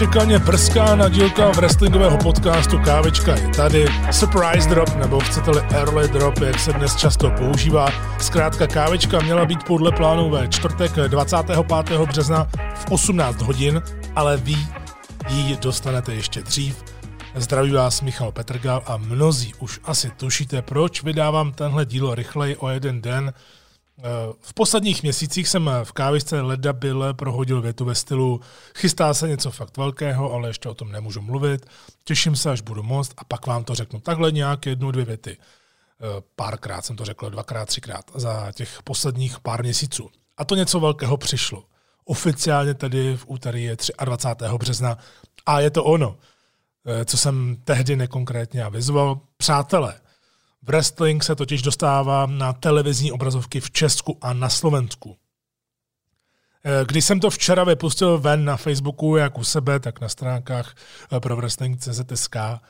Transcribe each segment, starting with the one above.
nečekaně prská dílka v wrestlingového podcastu Kávečka je tady. Surprise drop, nebo chcete-li early drop, jak se dnes často používá. Zkrátka Kávečka měla být podle plánu ve čtvrtek 25. března v 18 hodin, ale vy ji dostanete ještě dřív. Zdraví vás Michal Petrgal a mnozí už asi tušíte, proč vydávám tenhle díl rychleji o jeden den, v posledních měsících jsem v kávisce Leda Bille prohodil větu ve stylu chystá se něco fakt velkého, ale ještě o tom nemůžu mluvit, těším se, až budu moct a pak vám to řeknu. Takhle nějak jednu, dvě věty. Eh, párkrát jsem to řekl, dvakrát, třikrát za těch posledních pár měsíců. A to něco velkého přišlo. Oficiálně tedy v úterý je 23. března a je to ono, eh, co jsem tehdy nekonkrétně avizoval. Přátelé, Wrestling se totiž dostává na televizní obrazovky v Česku a na Slovensku. Eh, když jsem to včera vypustil ven na Facebooku, jak u sebe, tak na stránkách eh, pro wrestling.cz.sk, eh,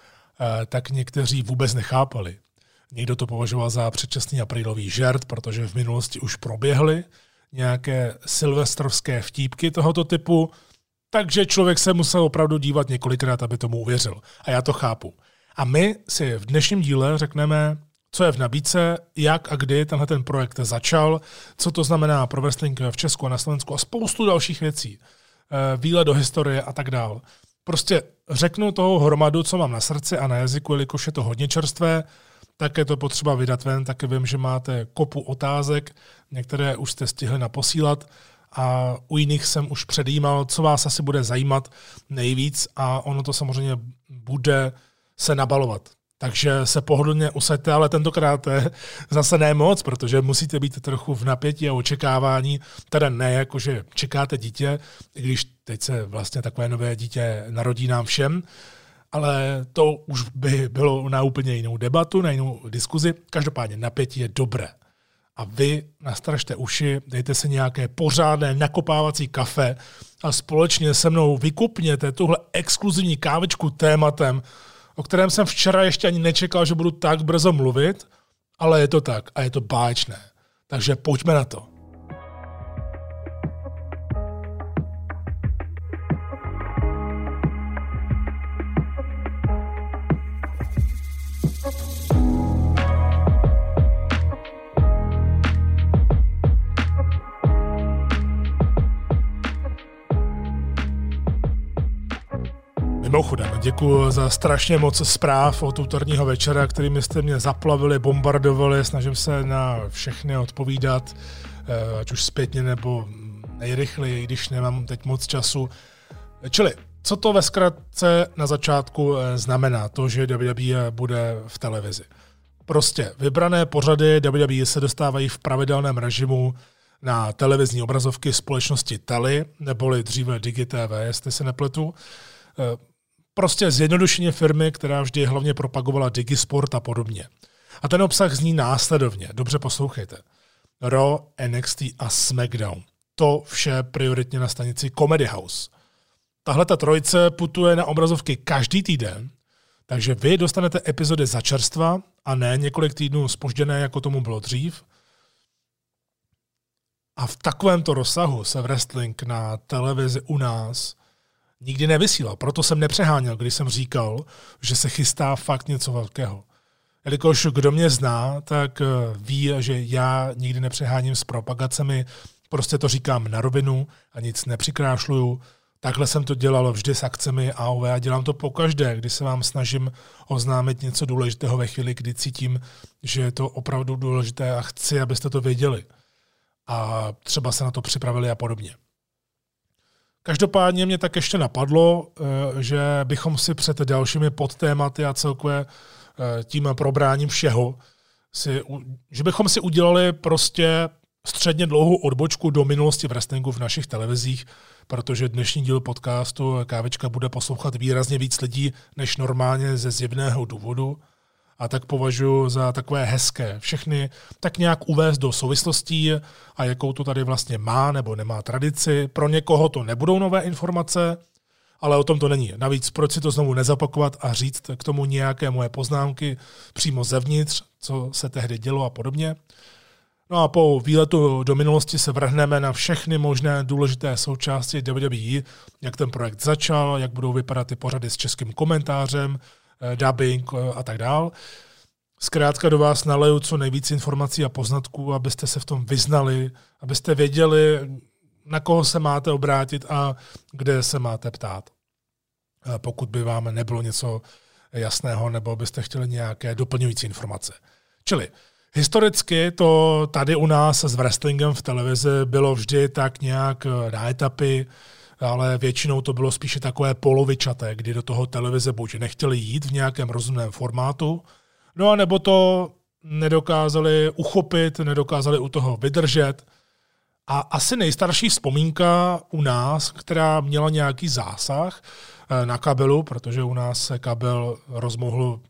tak někteří vůbec nechápali. Někdo to považoval za předčasný aprílový žert, protože v minulosti už proběhly nějaké silvestrovské vtípky tohoto typu, takže člověk se musel opravdu dívat několikrát, aby tomu uvěřil. A já to chápu. A my si v dnešním díle řekneme, co je v nabídce, jak a kdy tenhle ten projekt začal, co to znamená pro wrestling v Česku a na Slovensku a spoustu dalších věcí. Eh, výlet do historie a tak dál. Prostě řeknu toho hromadu, co mám na srdci a na jazyku, jelikož je to hodně čerstvé, tak je to potřeba vydat ven, taky vím, že máte kopu otázek, některé už jste stihli naposílat a u jiných jsem už předjímal, co vás asi bude zajímat nejvíc a ono to samozřejmě bude se nabalovat. Takže se pohodlně usaďte, ale tentokrát je zase ne moc, protože musíte být trochu v napětí a očekávání. Teda ne, jako že čekáte dítě, i když teď se vlastně takové nové dítě narodí nám všem, ale to už by bylo na úplně jinou debatu, na jinou diskuzi. Každopádně napětí je dobré. A vy nastražte uši, dejte si nějaké pořádné nakopávací kafe a společně se mnou vykupněte tuhle exkluzivní kávečku tématem, o kterém jsem včera ještě ani nečekal, že budu tak brzo mluvit, ale je to tak a je to báječné. Takže pojďme na to. Mimochodem, děkuji za strašně moc zpráv od útorního večera, kterými jste mě zaplavili, bombardovali, snažím se na všechny odpovídat, eh, ať už zpětně nebo nejrychleji, když nemám teď moc času. Čili, co to ve zkratce na začátku eh, znamená, to, že WWE bude v televizi? Prostě vybrané pořady WWE se dostávají v pravidelném režimu na televizní obrazovky společnosti Tele, neboli dříve DigiTV, jestli se nepletu. Prostě zjednodušeně firmy, která vždy hlavně propagovala Digisport a podobně. A ten obsah zní následovně. Dobře poslouchejte. Raw, NXT a SmackDown. To vše prioritně na stanici Comedy House. Tahle ta trojice putuje na obrazovky každý týden, takže vy dostanete epizody za čerstva a ne několik týdnů spožděné, jako tomu bylo dřív. A v takovémto rozsahu se wrestling na televizi u nás nikdy nevysílal. Proto jsem nepřeháněl, když jsem říkal, že se chystá fakt něco velkého. Jelikož kdo mě zná, tak eh, ví, že já nikdy nepřeháním s propagacemi, prostě to říkám na rovinu a nic nepřikrášluju. Takhle jsem to dělal vždy s akcemi AOV a dělám to pokaždé, kdy se vám snažím oznámit něco důležitého ve chvíli, kdy cítím, že je to opravdu důležité a chci, abyste to věděli. A třeba se na to připravili a podobně. Každopádně mě tak ještě napadlo, eh, že bychom si před dalšími podtématy a celkově eh, tím probráním všeho, si, že bychom si udělali prostě středně dlouhou odbočku do minulosti v wrestlingu v našich televizích, protože dnešní díl podcastu Kávečka bude poslouchat výrazně víc lidí než normálně ze zjevného důvodu a tak považuji za takové hezké všechny tak nějak uvést do souvislostí a jakou to tady vlastně má nebo nemá tradici. Pro někoho to nebudou nové informace, ale o tom to není. Navíc proč si to znovu nezapakovat a říct k tomu nějaké moje poznámky přímo zevnitř, co se tehdy dělo a podobně. No a po výletu do minulosti se vrhneme na všechny možné důležité součásti WWE, jak ten projekt začal, jak budou vypadat ty pořady s českým komentářem, dubbing eh, a tak dál. Zkrátka do vás naleju co nejvíc informací a poznatků, abyste se v tom vyznali, abyste věděli, na koho se máte obrátit a kde se máte ptát. Pokud by vám nebylo něco jasného nebo byste chtěli nějaké doplňující informace. Čili historicky to tady u nás s wrestlingem v televizi bylo vždy tak nějak na etapy, ale většinou to bylo spíše takové polovičaté, kdy do toho televize buď nechtěli jít v nějakém rozumném formátu, no a nebo to nedokázali uchopit, nedokázali u toho vydržet, a asi nejstarší vzpomínka u nás, která měla nějaký zásah eh, na kabelu, protože u nás se kabel rozmohl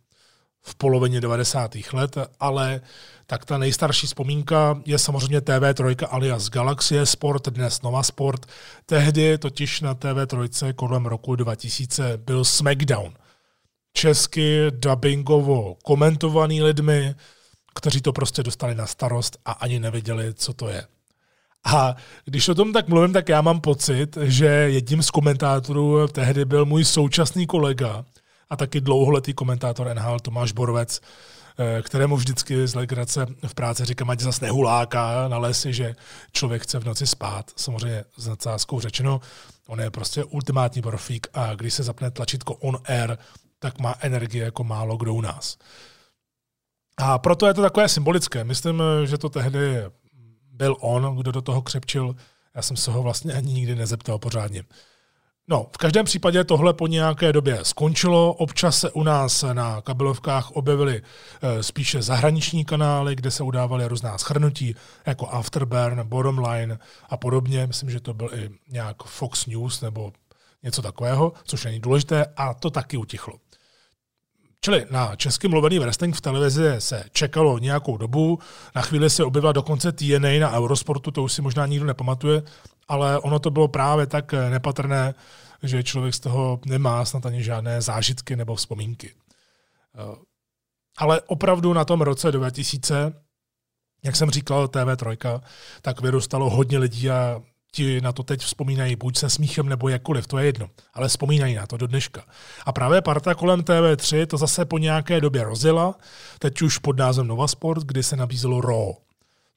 v polovině 90. let, ale tak ta nejstarší vzpomínka je samozřejmě TV3 alias Galaxie Sport, dnes Nova Sport. Tehdy totiž na TV3 kolem roku 2000 byl SmackDown. Česky dubbingovo komentovaný lidmi, kteří to prostě dostali na starost a ani nevěděli, co to je. A když o tom tak mluvím, tak já mám pocit, že jedním z komentátorů tehdy byl můj současný kolega a taky dlouholetý komentátor NHL Tomáš Borovec, eh, kterému vždycky z legrace v práci říkám, ať zase nehuláka na lesy, že člověk chce v noci spát. Samozřejmě s nadsázkou řečeno, on je prostě ultimátní profík a když se zapne tlačítko on air, tak má energie jako málo kdo u nás. A proto je to takové symbolické. Myslím, že to tehdy byl on, kdo do toho křepčil. Já jsem se ho vlastně ani nikdy nezeptal pořádně. No, v každém případě tohle po nějaké době skončilo. Občas se u nás na kabelovkách objevily e, spíše zahraniční kanály, kde se udávaly různá schrnutí, jako Afterburn, Bottom Line a podobně. Myslím, že to byl i nějak Fox News nebo něco takového, což není důležité, a to taky utichlo. Čili na český mluvený wrestling v televizi se čekalo nějakou dobu, na chvíli se objevila dokonce TNA na Eurosportu, to už si možná nikdo nepamatuje, ale ono to bylo právě tak nepatrné, že člověk z toho nemá snad ani žádné zážitky nebo vzpomínky. Eh, ale opravdu na tom roce 2000, jak jsem říkal, TV3, tak vyrůstalo hodně lidí a ti na to teď vzpomínají buď se smíchem nebo jakkoliv, to je jedno, ale vzpomínají na to do dneška. A právě parta kolem TV3 to zase po nějaké době rozjela, teď už pod názvem Nova Sport, kdy se nabízelo Raw,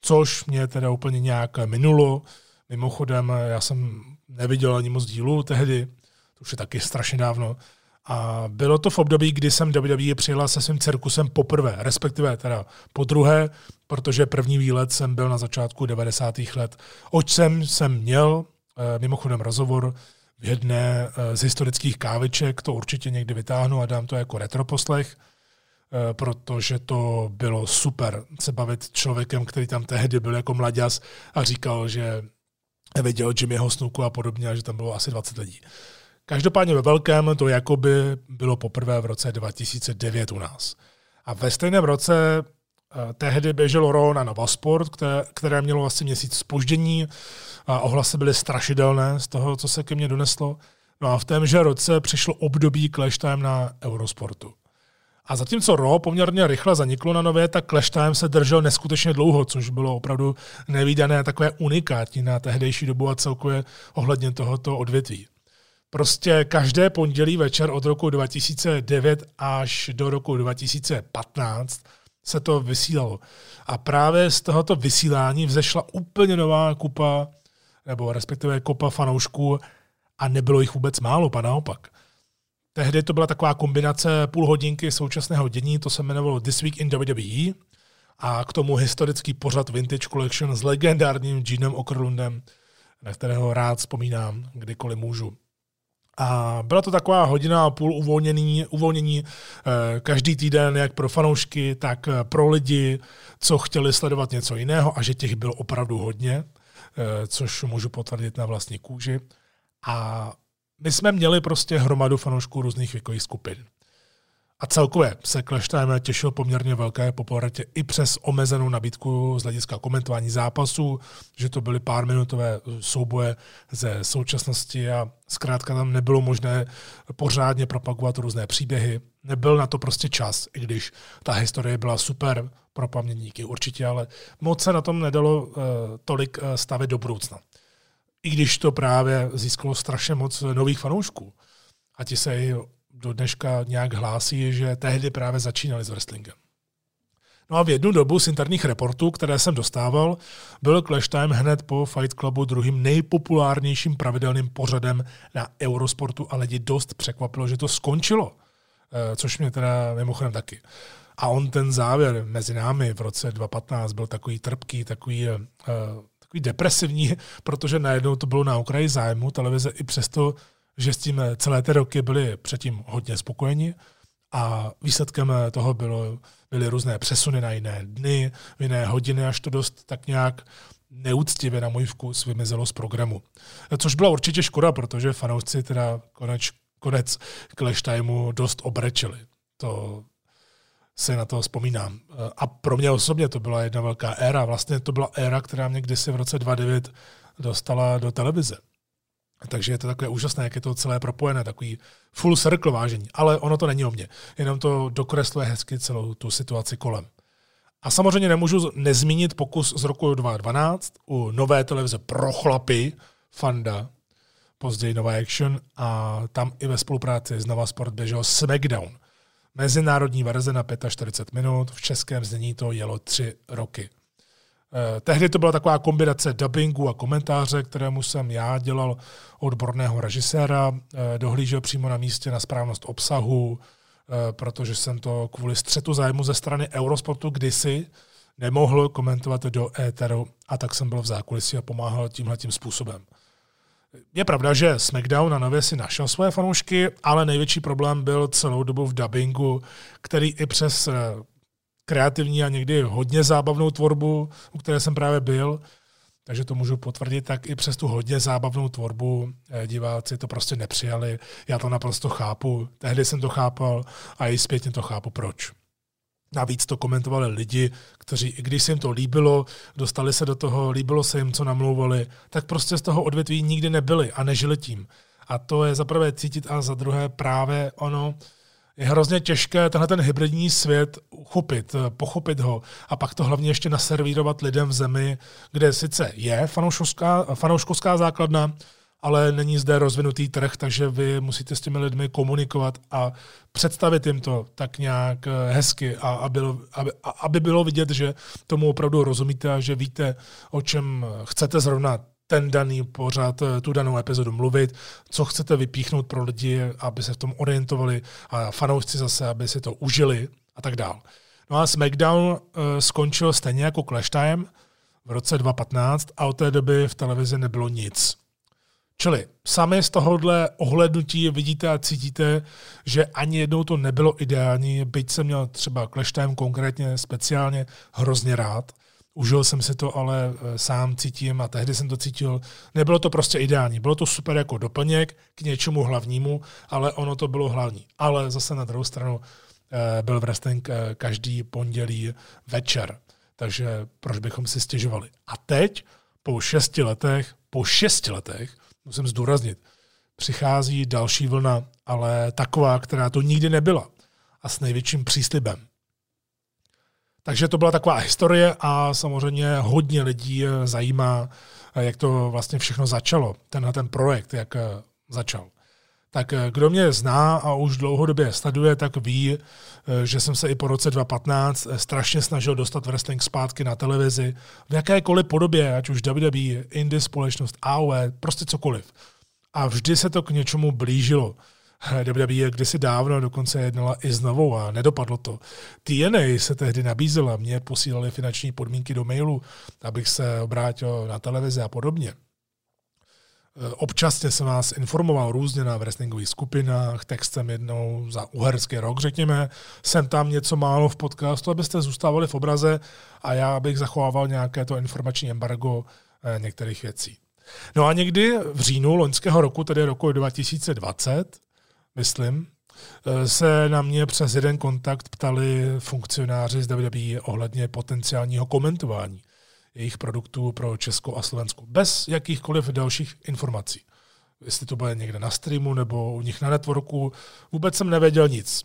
což mě teda úplně nějak minulo. Mimochodem, já jsem neviděl ani moc dílu tehdy, to už je taky strašně dávno, a bylo to v období, kdy jsem WWE přijela se svým cirkusem poprvé, respektive teda po druhé, protože první výlet jsem byl na začátku 90. let. Oč jsem, jsem měl, eh, mimochodem rozhovor v jedné eh, z historických káviček, to určitě někdy vytáhnu a dám to jako retroposlech, eh, protože to bylo super se bavit člověkem, který tam tehdy byl jako mladěz a říkal, že viděl Jimmyho Snuku a podobně a že tam bylo asi 20 lidí. Každopádně ve velkém to jakoby bylo poprvé v roce 2009 u nás. A ve stejném roce eh, tehdy běželo Raw na Novasport, které, které mělo asi měsíc spoždění a ohlasy byly strašidelné z toho, co se ke mně doneslo. No a v témže roce přišlo období Clash Time na Eurosportu. A zatímco Raw poměrně rychle zaniklo na nové, tak Clash Time se držel neskutečně dlouho, což bylo opravdu nevýdané, takové unikátní na tehdejší dobu a celkově ohledně tohoto odvětví. Prostě každé pondělí večer od roku 2009 až do roku 2015 se to vysílalo. A právě z tohoto vysílání vzešla úplně nová kupa, nebo respektive kopa fanoušků a nebylo jich vůbec málo, pa naopak. Tehdy to byla taková kombinace půl hodinky současného dění, to se jmenovalo This Week in WWE a k tomu historický pořad Vintage Collection s legendárním Jeanem Okerlundem, na kterého rád vzpomínám, kdykoliv můžu. A byla to taková hodina a půl uvolnění, uvolnění eh, každý týden, jak pro fanoušky, tak eh, pro lidi, co chtěli sledovat něco jiného a že těch bylo opravdu hodně, eh, což můžu potvrdit na vlastní kůži. A my jsme měli prostě hromadu fanoušků různých věkových skupin. A celkově se Clash Time těšil poměrně velké popularitě i přes omezenou nabídku z hlediska komentování zápasů, že to byly pár minutové souboje ze současnosti a zkrátka tam nebylo možné pořádně propagovat různé příběhy. Nebyl na to prostě čas, i když ta historie byla super pro pamětníky určitě, ale moc se na tom nedalo uh, tolik uh, stavit do budoucna. I když to právě získalo strašně moc nových fanoušků. A ti se i do dneška nějak hlásí, že tehdy právě začínali s wrestlingem. No a v jednu dobu z interních reportů, které jsem dostával, byl Clash Time hned po Fight Clubu druhým nejpopulárnějším pravidelným pořadem na Eurosportu a lidi dost překvapilo, že to skončilo, eh, což mě teda mimochodem taky. A on ten závěr mezi námi v roce 2015 byl takový trpký, takový, uh, takový depresivní, protože najednou to bylo na okraji zájmu televize i přesto že s tím celé ty roky byli předtím hodně spokojeni a výsledkem toho bylo, byly různé přesuny na jiné dny, v jiné hodiny, až to dost tak nějak neúctivě na můj vkus vymizelo z programu. Což byla určitě škoda, protože fanoušci teda konec, konec Clash Timeu dost obrečili. To se na to vzpomínám. A pro mě osobně to byla jedna velká éra. Vlastně to byla éra, která mě kdysi v roce 2009 dostala do televize. Takže je to takové úžasné, jak je to celé propojené, takový full circle vážení. Ale ono to není o mě. Jenom to dokresluje hezky celou tu situaci kolem. A samozřejmě nemůžu nezmínit pokus z roku 2012 u nové televize pro chlapy, Fanda, později Nova Action, a tam i ve spolupráci s Nova Sport běžel SmackDown. Mezinárodní verze na 45 minut, v českém znění to jelo tři roky. Eh, tehdy to byla taková kombinace dubbingu a komentáře, kterému jsem já dělal odborného režiséra, eh, dohlížel přímo na místě na správnost obsahu, eh, protože jsem to kvůli střetu zájmu ze strany Eurosportu kdysi nemohl komentovat do éteru a tak jsem byl v zákulisí a pomáhal tímhle tím způsobem. Je pravda, že SmackDown na nově si našel své fanoušky, ale největší problém byl celou dobu v dubbingu, který i přes kreativní a někdy hodně zábavnou tvorbu, u které jsem právě byl, takže to můžu potvrdit, tak i přes tu hodně zábavnou tvorbu eh, diváci to prostě nepřijali. Já to naprosto chápu. Tehdy jsem to chápal a i zpětně to chápu, proč. Navíc to komentovali lidi, kteří, i když se jim to líbilo, dostali se do toho, líbilo se jim, co namlouvali, tak prostě z toho odvětví nikdy nebyli a nežili tím. A to je za prvé cítit a za druhé právě ono, je hrozně těžké tenhle ten hybridní svět uchopit, pochopit ho a pak to hlavně ještě naservírovat lidem v zemi, kde sice je fanouškovská, fanouškovská základna, ale není zde rozvinutý trh, takže vy musíte s těmi lidmi komunikovat a představit jim to tak nějak eh, hezky, a aby, aby, aby bylo vidět, že tomu opravdu rozumíte a že víte, o čem chcete zrovna ten daný pořád, eh, tu danou epizodu mluvit, co chcete vypíchnout pro lidi, aby se v tom orientovali a fanoušci zase, aby si to užili a tak dál. No a SmackDown skončil stejně jako Clash Time v roce 2015 a od té doby v televizi nebylo nic. Čili sami z tohohle ohlednutí vidíte a cítíte, že ani jednou to nebylo ideální, byť jsem měl třeba Clash Time konkrétně speciálně hrozně rád – Užil jsem si to, ale e, sám cítím a tehdy jsem to cítil. Nebylo to prostě ideální. Bylo to super jako doplněk k něčemu hlavnímu, ale ono to bylo hlavní. Ale zase na druhou stranu e, byl wrestling e, každý pondělí večer. Takže proč bychom si stěžovali? A teď, po šesti letech, po šesti letech, musím zdůraznit, přichází další vlna, ale taková, která to nikdy nebyla. A s největším příslibem. Takže to byla taková historie a samozřejmě hodně lidí eh, zajímá, eh, jak to vlastně všechno začalo, tenhle ten projekt, jak eh, začal. Tak kdo mě zná a už dlouhodobě sleduje, tak ví, že jsem se i po roce 2015 strašně snažil dostat wrestling zpátky na televizi v jakékoliv podobě, ať už WWE, indie společnost, AOE, prostě cokoliv. A vždy se to k něčemu blížilo. WWE kdysi dávno dokonce jednala i znovu a nedopadlo to. TNA se tehdy nabízela, mě posílali finanční podmínky do mailu, abych se obrátil na televizi a podobně. Občasně jsem vás informoval různě na wrestlingových skupinách, textem jednou za uherský rok, řekněme. Jsem tam něco málo v podcastu, abyste zůstávali v obraze a já bych zachovával nějaké to informační embargo eh, některých věcí. No a někdy v říjnu loňského roku, tedy roku 2020, myslím, eh, se na mě přes jeden kontakt ptali funkcionáři z WWE ohledně potenciálního komentování jejich produktů pro Česko a Slovensko. Bez jakýchkoliv dalších informací. Jestli to bude někde na streamu nebo u nich na networku, vůbec jsem nevěděl nic.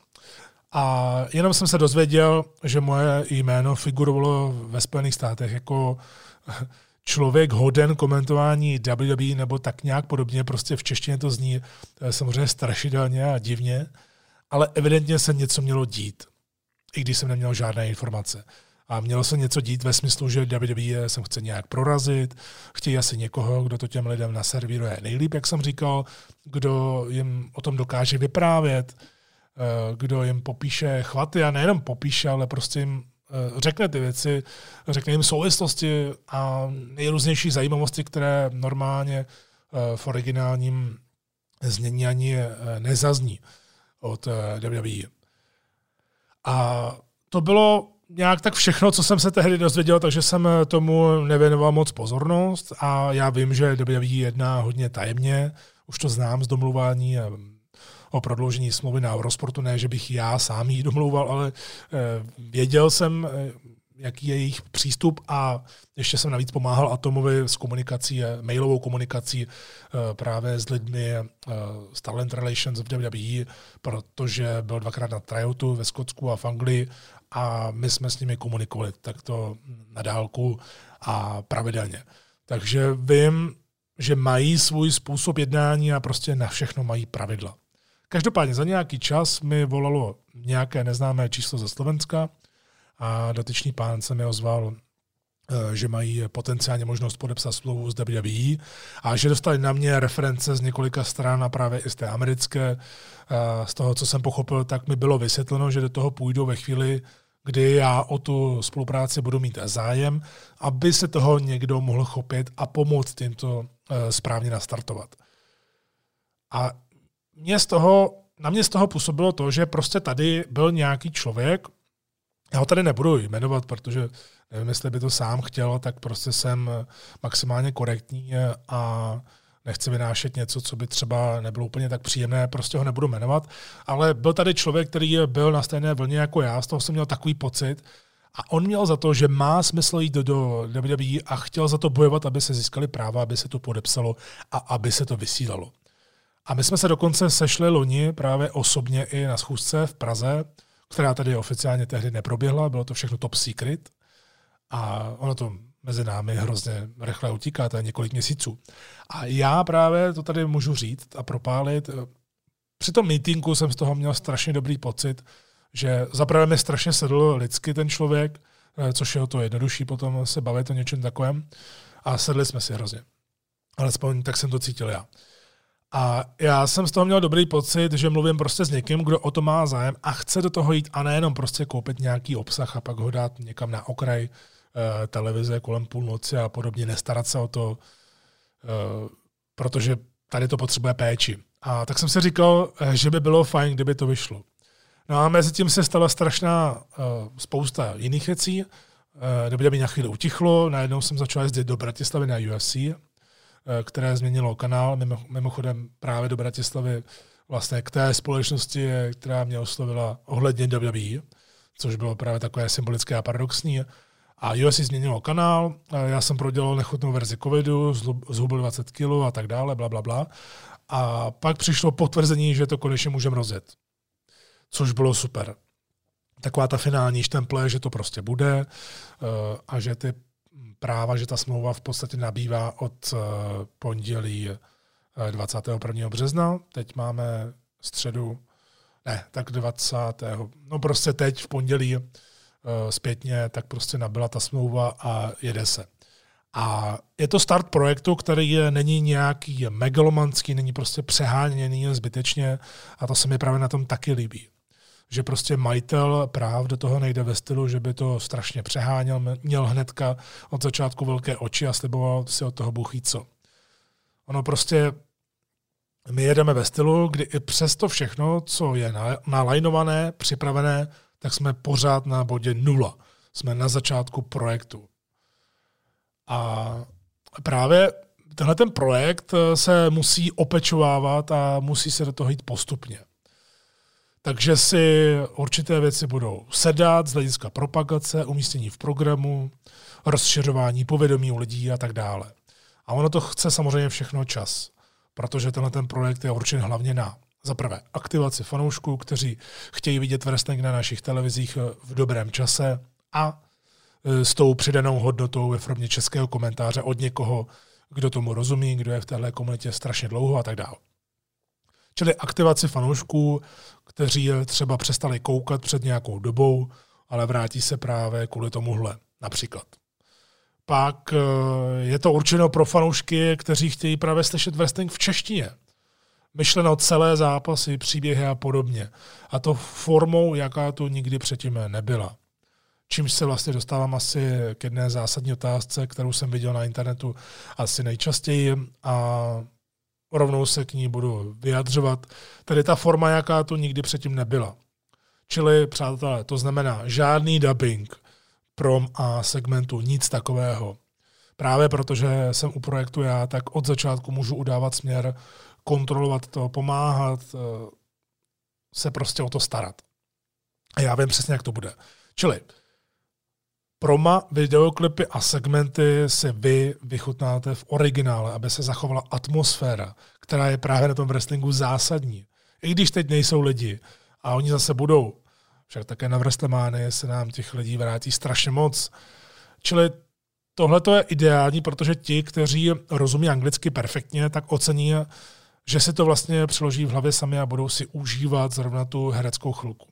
A jenom jsem se dozvěděl, že moje jméno figurovalo ve Spojených státech jako člověk hoden komentování WWE nebo tak nějak podobně. Prostě v češtině to zní eh, samozřejmě strašidelně a divně, ale evidentně se něco mělo dít, i když jsem neměl žádné informace. A mělo se něco dít ve smyslu, že WWE sem chce nějak prorazit, chtějí asi někoho, kdo to těm lidem naservíruje nejlíp, jak jsem říkal, kdo jim o tom dokáže vyprávět, eh, kdo jim popíše chvaty a nejenom popíše, ale prostě jim eh, řekne ty věci, řekne jim souvislosti a nejrůznější zajímavosti, které normálně eh, v originálním znění ani nezazní od WWE. A to bylo nějak tak všechno, co jsem se tehdy dozvěděl, takže jsem tomu nevěnoval moc pozornost a já vím, že WWE jedná hodně tajemně, už to znám z domluvání o prodloužení smlouvy na Eurosportu, ne, že bych já sám jí domlouval, ale eh, věděl jsem, eh, jaký je jejich přístup a ještě jsem navíc pomáhal Atomovi s komunikací, mailovou komunikací eh, právě s lidmi z Talent Relations v WWE, protože byl dvakrát na tryoutu ve Skotsku a v Anglii a my jsme s nimi komunikovali takto na dálku a pravidelně. Takže vím, že mají svůj způsob jednání a prostě na všechno mají pravidla. Každopádně za nějaký čas mi volalo nějaké neznámé číslo ze Slovenska a dotyčný pán se mi ozval, eh, že mají potenciálně možnost podepsat smlouvu s WWE a že dostali na mě reference z několika stran a právě i z té americké. Eh, z toho, co jsem pochopil, tak mi bylo vysvětleno, že do toho půjdu ve chvíli, kdy já o tu spolupráci budu mít zájem, aby se toho někdo mohl chopit a pomoct jim to eh, správně nastartovat. A mě z toho, na mě z toho působilo to, že prostě tady byl nějaký člověk, já ho tady nebudu jmenovat, protože nevím, jestli by to sám chtěl, tak prostě jsem maximálně korektní a nechci vynášet něco, co by třeba nebylo úplně tak příjemné, prostě ho nebudu jmenovat, ale byl tady člověk, který byl na stejné vlně jako já, z toho jsem měl takový pocit, a on měl za to, že má smysl jít do, do WWE a chtěl za to bojovat, aby se získali práva, aby se to podepsalo a aby se to vysílalo. A my jsme se dokonce sešli loni právě osobně i na schůzce v Praze, která tady oficiálně tehdy neproběhla, bylo to všechno top secret. A ono to mezi námi hrozně rychle utíká, to je několik měsíců. A já právě to tady můžu říct a propálit. Při tom meetingu jsem z toho měl strašně dobrý pocit, že zaprvé mi strašně sedl lidsky ten člověk, eh, což je o to jednodušší potom se bavit o něčem takovém. A sedli jsme si hrozně. Alespoň tak jsem to cítil já. A já jsem z toho měl dobrý pocit, že mluvím prostě s někým, kdo o to má zájem a chce do toho jít a nejenom prostě koupit nějaký obsah a pak ho dát někam na okraj televize kolem půlnoci a podobně, nestarat se o to, uh, protože tady to potřebuje péči. A tak jsem si říkal, eh, že by bylo fajn, kdyby to vyšlo. No a mezi tím se stala strašná spousta jiných věcí. Kdyby mi na chvíli utichlo, najednou jsem začal jezdit do Bratislavy na UFC, Eh, které změnilo kanál, mimochodem právě do Bratislavy vlastně k té společnosti, která mě oslovila ohledně WWE, což bylo právě takové symbolické a paradoxní. A UFC změnilo kanál, já jsem prodělal nechutnou verzi covidu, zhubil 20 kg a tak dále, bla, bla, bla. A pak přišlo potvrzení, že to konečně můžeme rozjet. Což bylo super. Taková ta finální štemple, že to prostě bude eh, a že ty práva, že ta smlouva v podstatě nabývá od eh, pondělí 21. Eh, března. Teď máme středu, ne, tak 20. No prostě teď v pondělí zpětně, tak prostě nabyla ta smlouva a jede se. A je to start projektu, který je, není nějaký megalomanský, není prostě přeháněný zbytečně a to se mi právě na tom taky líbí že prostě majitel práv do toho nejde ve stylu, že by to strašně přeháněl, měl hnedka od začátku velké oči a sliboval si od toho buchý co. Ono prostě my jedeme ve stylu, kdy i přes to všechno, co je nalajnované, připravené, tak jsme pořád na bodě nula. Jsme na začátku projektu. A právě tenhle ten projekt se musí opečovávat a musí se do toho jít postupně. Takže si určité věci budou sedat z hlediska propagace, umístění v programu, rozšiřování povědomí u lidí a tak dále. A ono to chce samozřejmě všechno čas, protože tenhle ten projekt je určen hlavně na za prvé aktivaci fanoušků, kteří chtějí vidět wrestling na našich televizích v dobrém čase a e, s tou přidanou hodnotou ve formě českého komentáře od někoho, kdo tomu rozumí, kdo je v téhle komunitě strašně dlouho a tak dále. Čili aktivaci fanoušků, kteří třeba přestali koukat před nějakou dobou, ale vrátí se právě kvůli tomuhle například. Pak je to určeno pro fanoušky, kteří chtějí právě slyšet wrestling v češtině. Myšleno celé zápasy, příběhy a podobně. A to formou, jaká tu nikdy předtím nebyla. Čímž se vlastně dostávám asi k jedné zásadní otázce, kterou jsem viděl na internetu asi nejčastěji a rovnou se k ní budu vyjadřovat. Tedy ta forma, jaká tu nikdy předtím nebyla. Čili, přátelé, to znamená žádný dubbing, prom a segmentu, nic takového. Právě protože jsem u projektu já, tak od začátku můžu udávat směr, kontrolovat to, pomáhat, eh, se prostě o to starat. A já vím přesně, jak to bude. Čili Proma, videoklipy a segmenty si vy vychutnáte v originále, aby se zachovala atmosféra, která je právě na tom wrestlingu zásadní. I když teď nejsou lidi a oni zase budou, však také na Wrestlemány se nám těch lidí vrátí strašně moc. Čili tohle je ideální, protože ti, kteří rozumí anglicky perfektně, tak ocení, že si to vlastně přeloží v hlavě sami a budou si užívat zrovna tu hereckou chvilku.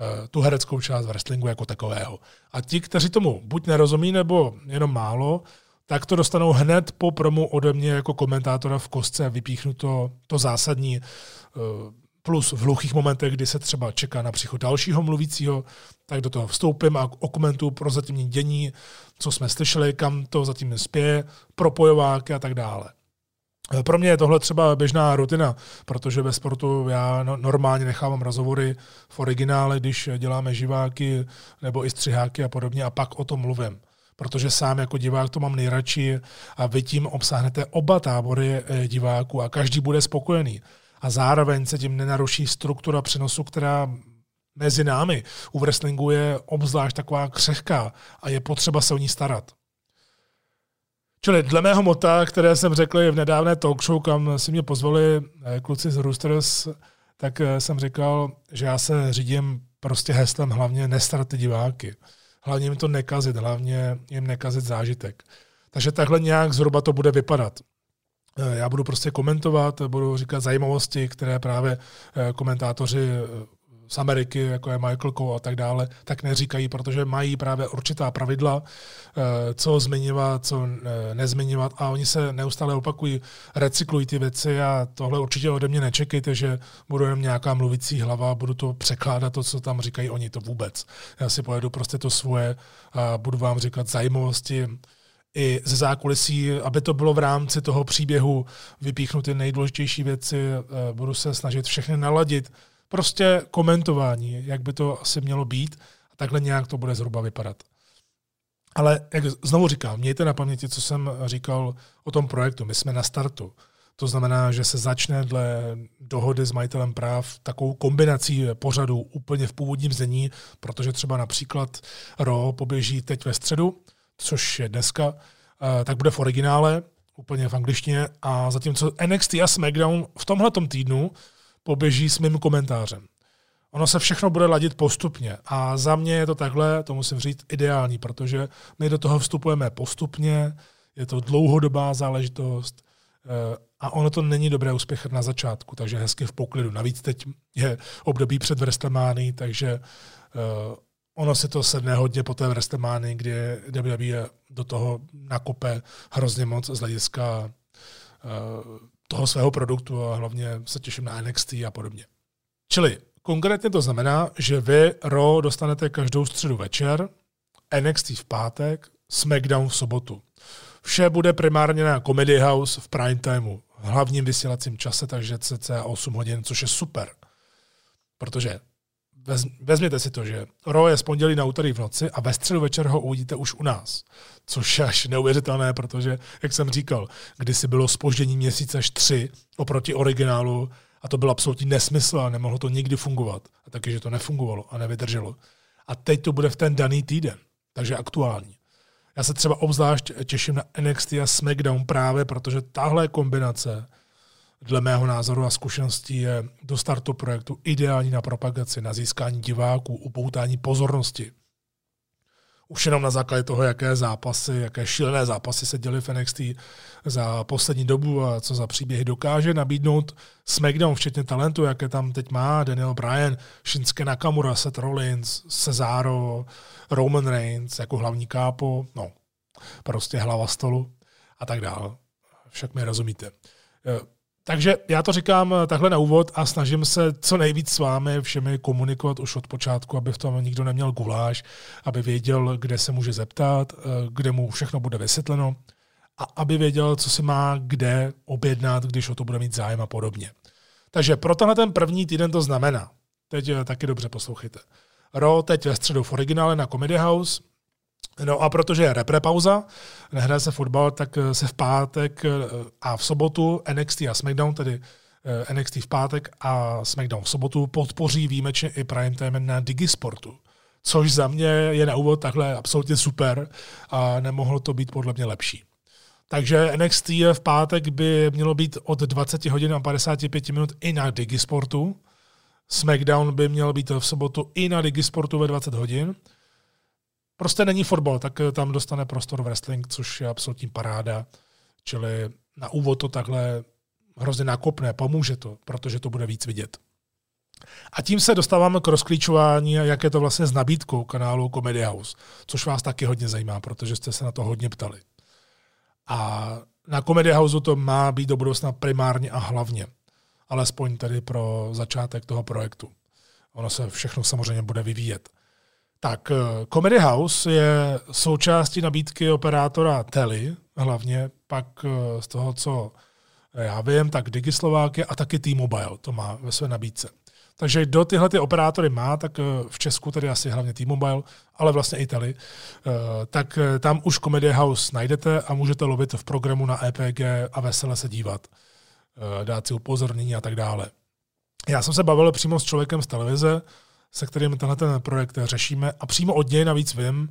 Eh, tu hereckou část wrestlingu jako takového. A ti, kteří tomu buď nerozumí, nebo jenom málo, tak to dostanou hned po promu ode mě jako komentátora v kostce vypíchnu to, to zásadní, eh, plus v hluchých momentech, kdy se třeba čeká na příchod dalšího mluvícího, tak do toho vstoupím a okomentuju pro zatímní dění, co jsme slyšeli, kam to zatím spěje, propojováky a tak dále. Pro mě je tohle třeba běžná rutina, protože ve sportu já no, normálně nechávám rozhovory v originále, když děláme živáky nebo i střiháky a podobně a pak o tom mluvím. Protože sám jako divák to mám nejradši a vy tím obsáhnete oba tábory eh, diváků a každý bude spokojený. A zároveň se tím nenaruší struktura přenosu, která mezi námi u wrestlingu je obzvlášť taková křehká a je potřeba se o ní starat. Čili dle mého mota, které jsem řekl v nedávné talk show, kam si mě pozvali eh, kluci z Roosters, tak eh, jsem říkal, že já se řídím prostě heslem hlavně nestarat ty diváky. Hlavně jim to nekazit, hlavně jim nekazit zážitek. Takže takhle nějak zhruba to bude vypadat. Eh, já budu prostě komentovat, budu říkat zajímavosti, které právě komentátoři z Ameriky, jako je Michael Coe a tak dále, tak neříkají, protože mají právě určitá pravidla, eh, co zmiňovat, co eh, nezmiňovat a oni se neustále opakují, recyklují ty věci a tohle určitě ode mě nečekejte, že budu jenom nějaká mluvící hlava, budu to překládat to, co tam říkají oni, to vůbec. Já si pojedu prostě to svoje a budu vám říkat zajímavosti, i ze zákulisí, aby to bylo v rámci toho příběhu vypíchnuty nejdůležitější věci, eh, budu se snažit všechny naladit prostě komentování, jak by to asi mělo být a takhle nějak to bude zhruba vypadat. Ale jak znovu říkám, mějte na paměti, co jsem říkal o tom projektu. My jsme na startu. To znamená, že se začne dle dohody s majitelem práv takovou kombinací pořadů úplně v původním zení, protože třeba například RO poběží teď ve středu, což je dneska, eh, tak bude v originále, úplně v angličtině, a zatímco NXT a SmackDown v tomhle týdnu poběží s mým komentářem. Ono se všechno bude ladit postupně a za mě je to takhle, to musím říct, ideální, protože my do toho vstupujeme postupně, je to dlouhodobá záležitost eh, a ono to není dobré uspěchat na začátku, takže hezky v poklidu. Navíc teď je období před WrestleMania, takže eh, ono si to sedne hodně po té WrestleMania, kdy WWE do toho nakope hrozně moc z hlediska eh, toho svého produktu a hlavně se těším na NXT a podobně. Čili konkrétně to znamená, že vy RO dostanete každou středu večer, NXT v pátek, SmackDown v sobotu. Vše bude primárně na Comedy House v prime timeu, v hlavním vysílacím čase, takže cca 8 hodin, což je super. Protože vezměte si to, že Raw je z pondělí na úterý v noci a ve středu večer ho uvidíte už u nás. Což je až neuvěřitelné, protože, jak jsem říkal, kdysi bylo spoždění měsíce až tři oproti originálu A to byl absolutní nesmysl a nemohlo to nikdy fungovat. A taky, že to nefungovalo a nevydrželo. A teď to bude v ten daný týden, takže aktuální. Já se třeba obzvlášť těším na NXT a SmackDown právě, protože tahle kombinace dle mého názoru a zkušeností je do startu projektu ideální na propagaci, na získání diváků, upoutání pozornosti. Už jenom na základě toho, jaké zápasy, jaké šílené zápasy se děly v NXT za poslední dobu a co za příběhy dokáže nabídnout SmackDown, včetně talentu, jaké tam teď má Daniel Bryan, Shinsuke Nakamura, Seth Rollins, Cesaro, Roman Reigns jako hlavní kápo, no, prostě hlava stolu a tak dále. Však mi rozumíte. Takže já to říkám eh, takhle na úvod a snažím se co nejvíc s vámi všemi komunikovat už od počátku, aby v tom nikdo neměl guláš, aby věděl, kde se může zeptat, eh, kde mu všechno bude vysvětleno a aby věděl, co si má kde objednat, když o to bude mít zájem a podobně. Takže pro tenhle ten první týden to znamená, teď eh, taky dobře poslouchejte. Ro teď ve středu v originále na Comedy House, No a protože je repre pauza, nehraje se fotbal, tak eh, se v pátek eh, a v sobotu NXT a SmackDown, tedy eh, NXT v pátek a SmackDown v sobotu, podpoří výjimečně i prime time na Digisportu. Což za mě je na úvod takhle absolutně super a nemohlo to být podle mě lepší. Takže NXT v pátek by mělo být od 20 hodin a 55 minut i na Digisportu. SmackDown by měl být v sobotu i na Digisportu ve 20 hodin prostě není fotbal, tak eh, tam dostane prostor wrestling, což je absolutní paráda. Čili na úvod to takhle hrozně nakopne, pomůže to, protože to bude víc vidět. A tím se dostáváme k rozklíčování, jak je to vlastně s nabídkou kanálu Comedy House, což vás taky hodně zajímá, protože jste se na to hodně ptali. A na Comedy Houseu to má být do budoucna primárně a hlavně, alespoň tedy pro začátek toho projektu. Ono se všechno samozřejmě bude vyvíjet. Tak eh, Comedy House je součástí nabídky operátora Tele, hlavně pak eh, z toho, co já vím, tak Digislováky a taky T-Mobile to má ve své nabídce. Takže do tyhle ty operátory má, tak eh, v Česku tedy asi hlavně T-Mobile, ale vlastně i Tele, tak tam už Comedy House najdete a můžete lovit v programu na EPG a vesele se dívat, dát si upozornění a tak dále. Já jsem se bavil přímo s člověkem z televize, se kterým tenhle ten projekt řešíme a přímo od něj navíc vím,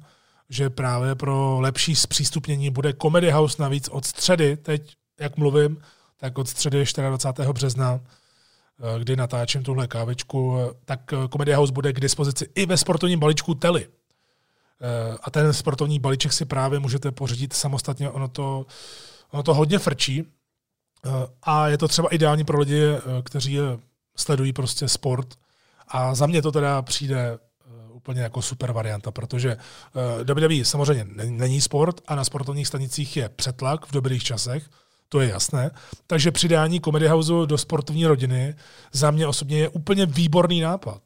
že právě pro lepší zpřístupnění bude Comedy House navíc od středy, teď jak mluvím, tak od středy 24. března, eh, kdy natáčím tuhle kávečku, tak eh, Comedy House bude k dispozici i ve sportovním balíčku Teli. Eh, a ten sportovní balíček si právě můžete pořídit samostatně, ono to, ono to hodně frčí. A je to třeba ideální pro lidi, kteří sledují prostě sport, a za mě to teda přijde eh, úplně jako super varianta, protože uh, WWE samozřejmě není sport a na sportovních stanicích je přetlak v dobrých časech, to je jasné. Takže přidání Comedy Houseu do sportovní rodiny za mě osobně je úplně výborný nápad.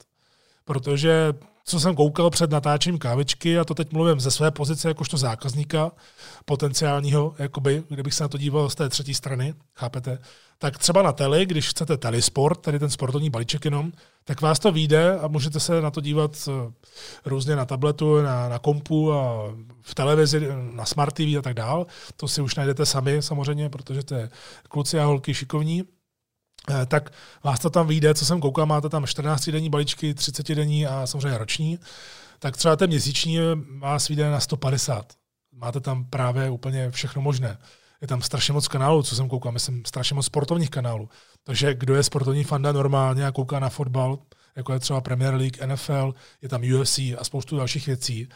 Protože co jsem koukal před natáčením kávičky, a to teď mluvím ze své pozice jakožto zákazníka potenciálního, jakoby, kdybych se na to díval z té třetí strany, chápete, tak třeba na tele, když chcete telesport, tady ten sportovní balíček jenom, tak vás to vyjde a můžete se na to dívat eh, různě na tabletu, na, na kompu a v televizi, na smart TV a tak dál. To si už najdete sami samozřejmě, protože to je kluci a holky šikovní. Eh, tak vás to tam vyjde, co jsem koukal, máte tam 14 denní balíčky, 30 denní a samozřejmě roční, tak třeba ten měsíční vás vyjde na 150. Máte tam právě úplně všechno možné. Je tam strašně moc kanálů, co jsem koukal, myslím strašně moc sportovních kanálů. Takže kdo je sportovní fanda normálně a kouká na fotbal, jako je třeba Premier League, NFL, je tam UFC a spoustu dalších věcí,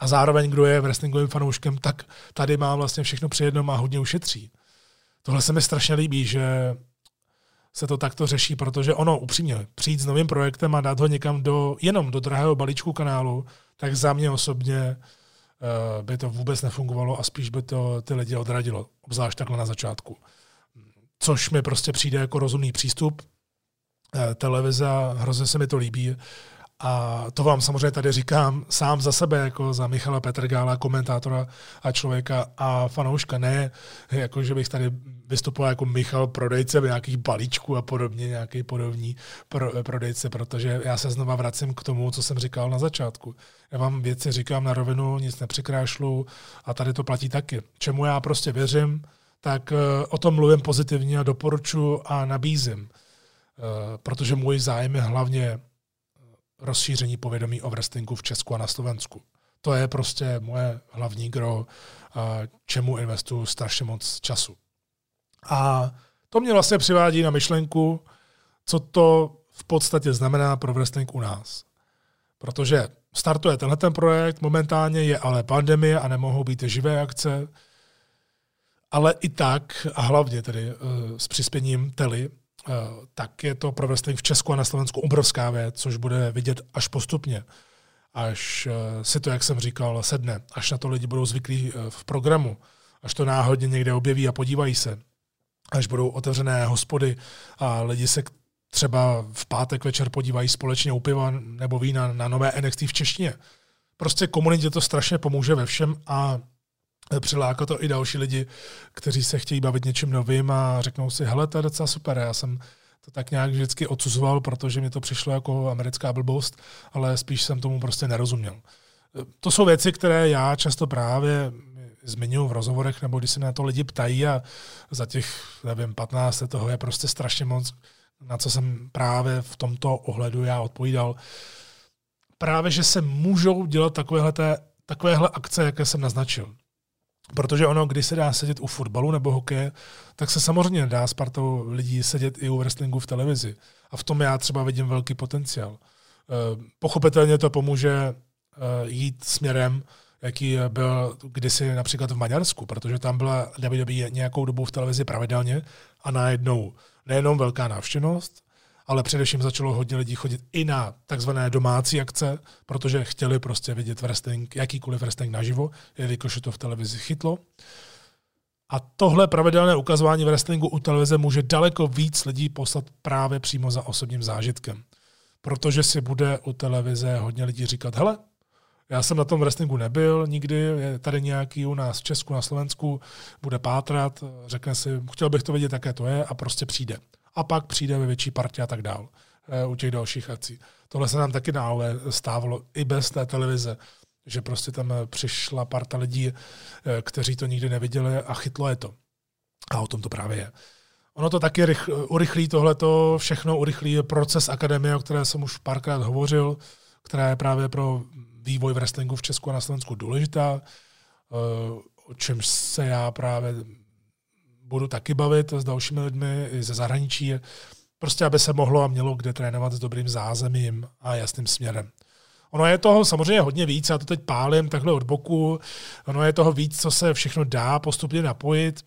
a zároveň kdo je wrestlingovým fanouškem, tak tady má vlastně všechno při jednom a hodně ušetří. Tohle se mi strašně líbí, že se to takto řeší, protože ono upřímně přijít s novým projektem a dát ho někam do, jenom do drahého balíčku kanálu, tak za mě osobně uh, by to vůbec nefungovalo a spíš by to ty lidi odradilo, obzvlášť takhle na začátku. Což mi prostě přijde jako rozumný přístup. Uh, televize, hrozně se mi to líbí a to vám samozřejmě tady říkám sám za sebe, jako za Michala Petrgála, komentátora a člověka a fanouška. Ne, jako že bych tady vystupoval jako Michal prodejce nějakých balíčků a podobně, nějaký podobný pro, prodejce, protože já se znova vracím k tomu, co jsem říkal na začátku. Já vám věci říkám na rovinu, nic nepřikrášlu a tady to platí taky. Čemu já prostě věřím, tak eh, o tom mluvím pozitivně a doporučuji a nabízím. protože můj zájem je hlavně rozšíření povědomí o wrestlingu v Česku a na Slovensku. To je prostě moje hlavní gro, čemu investuju strašně moc času. A to mě vlastně přivádí na myšlenku, co to v podstatě znamená pro wrestling u nás. Protože startuje tenhle ten projekt, momentálně je ale pandemie a nemohou být živé akce, ale i tak, a hlavně tedy uh, s přispěním Tely, tak je to pro wrestling v Česku a na Slovensku obrovská věc, což bude vidět až postupně. Až uh, si to, jak jsem říkal, sedne, až na to lidi budou zvyklí uh, v programu, až to náhodně někde objeví a podívají se, až budou otevřené hospody a lidi se třeba v pátek večer podívají společně u piva nebo vína na nové NXT v češtině. Prostě komunitě to strašně pomůže ve všem a přiláká to i další lidi, kteří se chtějí bavit něčím novým a řeknou si, hele, to je docela super, já jsem to tak nějak vždycky odsuzoval, protože mi to přišlo jako americká blbost, ale spíš jsem tomu prostě nerozuměl. To jsou věci, které já často právě zmiňuji v rozhovorech, nebo když se na to lidi ptají a za těch, nevím, 15 toho je prostě strašně moc, na co jsem právě v tomto ohledu já odpovídal. Právě, že se můžou dělat takovéhle, takovéhle akce, jaké jsem naznačil. Protože ono, když se dá sedět u fotbalu nebo hokeje, tak se samozřejmě dá s partou lidí sedět i u wrestlingu v televizi. A v tom já třeba vidím velký potenciál. Eh, pochopitelně to pomůže eh, jít směrem, jaký byl kdysi například v Maďarsku, protože tam byla WWE nějakou dobu v televizi pravidelně a najednou nejenom velká návštěvnost, ale především začalo hodně lidí chodit i na takzvané domácí akce, protože chtěli prostě vidět wrestling, jakýkoliv wrestling naživo, jelikož to v televizi chytlo. A tohle pravidelné ukazování wrestlingu u televize může daleko víc lidí poslat právě přímo za osobním zážitkem. Protože si bude u televize hodně lidí říkat, hele, já jsem na tom wrestlingu nebyl nikdy, je tady nějaký u nás v Česku, na Slovensku, bude pátrat, řekne si, chtěl bych to vidět, jaké to je a prostě přijde. A pak přijde ve větší partě a tak dál eh, u těch dalších akcí. Tohle se nám taky dále stávalo i bez té televize, že prostě tam přišla parta lidí, eh, kteří to nikdy neviděli a chytlo je to. A o tom to právě je. Ono to taky urychlí tohleto, všechno urychlí proces akademie, o které jsem už párkrát hovořil, která je právě pro vývoj v wrestlingu v Česku a na Slovensku důležitá, eh, o čemž se já právě budu taky bavit s dalšími lidmi ze zahraničí, prostě aby se mohlo a mělo kde trénovat s dobrým zázemím a jasným směrem. Ono je toho samozřejmě hodně víc, já to teď pálím takhle od boku, ono je toho víc, co se všechno dá postupně napojit.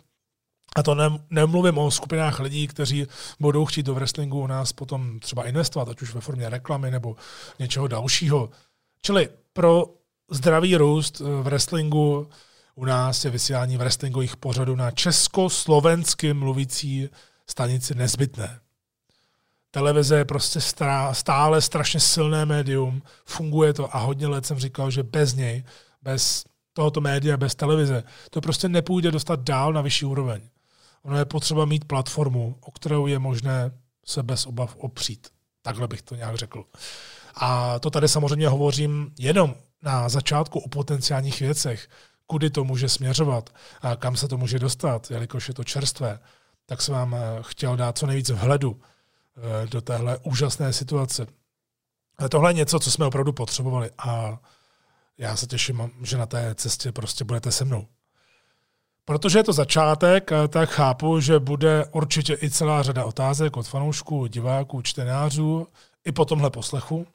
A to ne, nemluvím o skupinách lidí, kteří budou chtít do wrestlingu u nás potom třeba investovat, ať už ve formě reklamy nebo něčeho dalšího. Čili pro zdravý růst v wrestlingu u nás je vysílání wrestlingových pořadů na česko-slovensky mluvící stanici nezbytné. Televize je prostě stále strašně silné médium, funguje to a hodně let jsem říkal, že bez něj, bez tohoto média, bez televize, to prostě nepůjde dostat dál na vyšší úroveň. Ono je potřeba mít platformu, o kterou je možné se bez obav opřít. Takhle bych to nějak řekl. A to tady samozřejmě hovořím jenom na začátku o potenciálních věcech, kudy to může směřovat a kam se to může dostat, jelikož je to čerstvé, tak jsem vám eh, chtěl dát co nejvíc vhledu eh, do téhle úžasné situace. Ale tohle je něco, co jsme opravdu potřebovali a já se těším, že na té cestě prostě budete se mnou. Protože je to začátek, eh, tak chápu, že bude určitě i celá řada otázek od fanoušků, diváků, čtenářů, i po tomhle poslechu.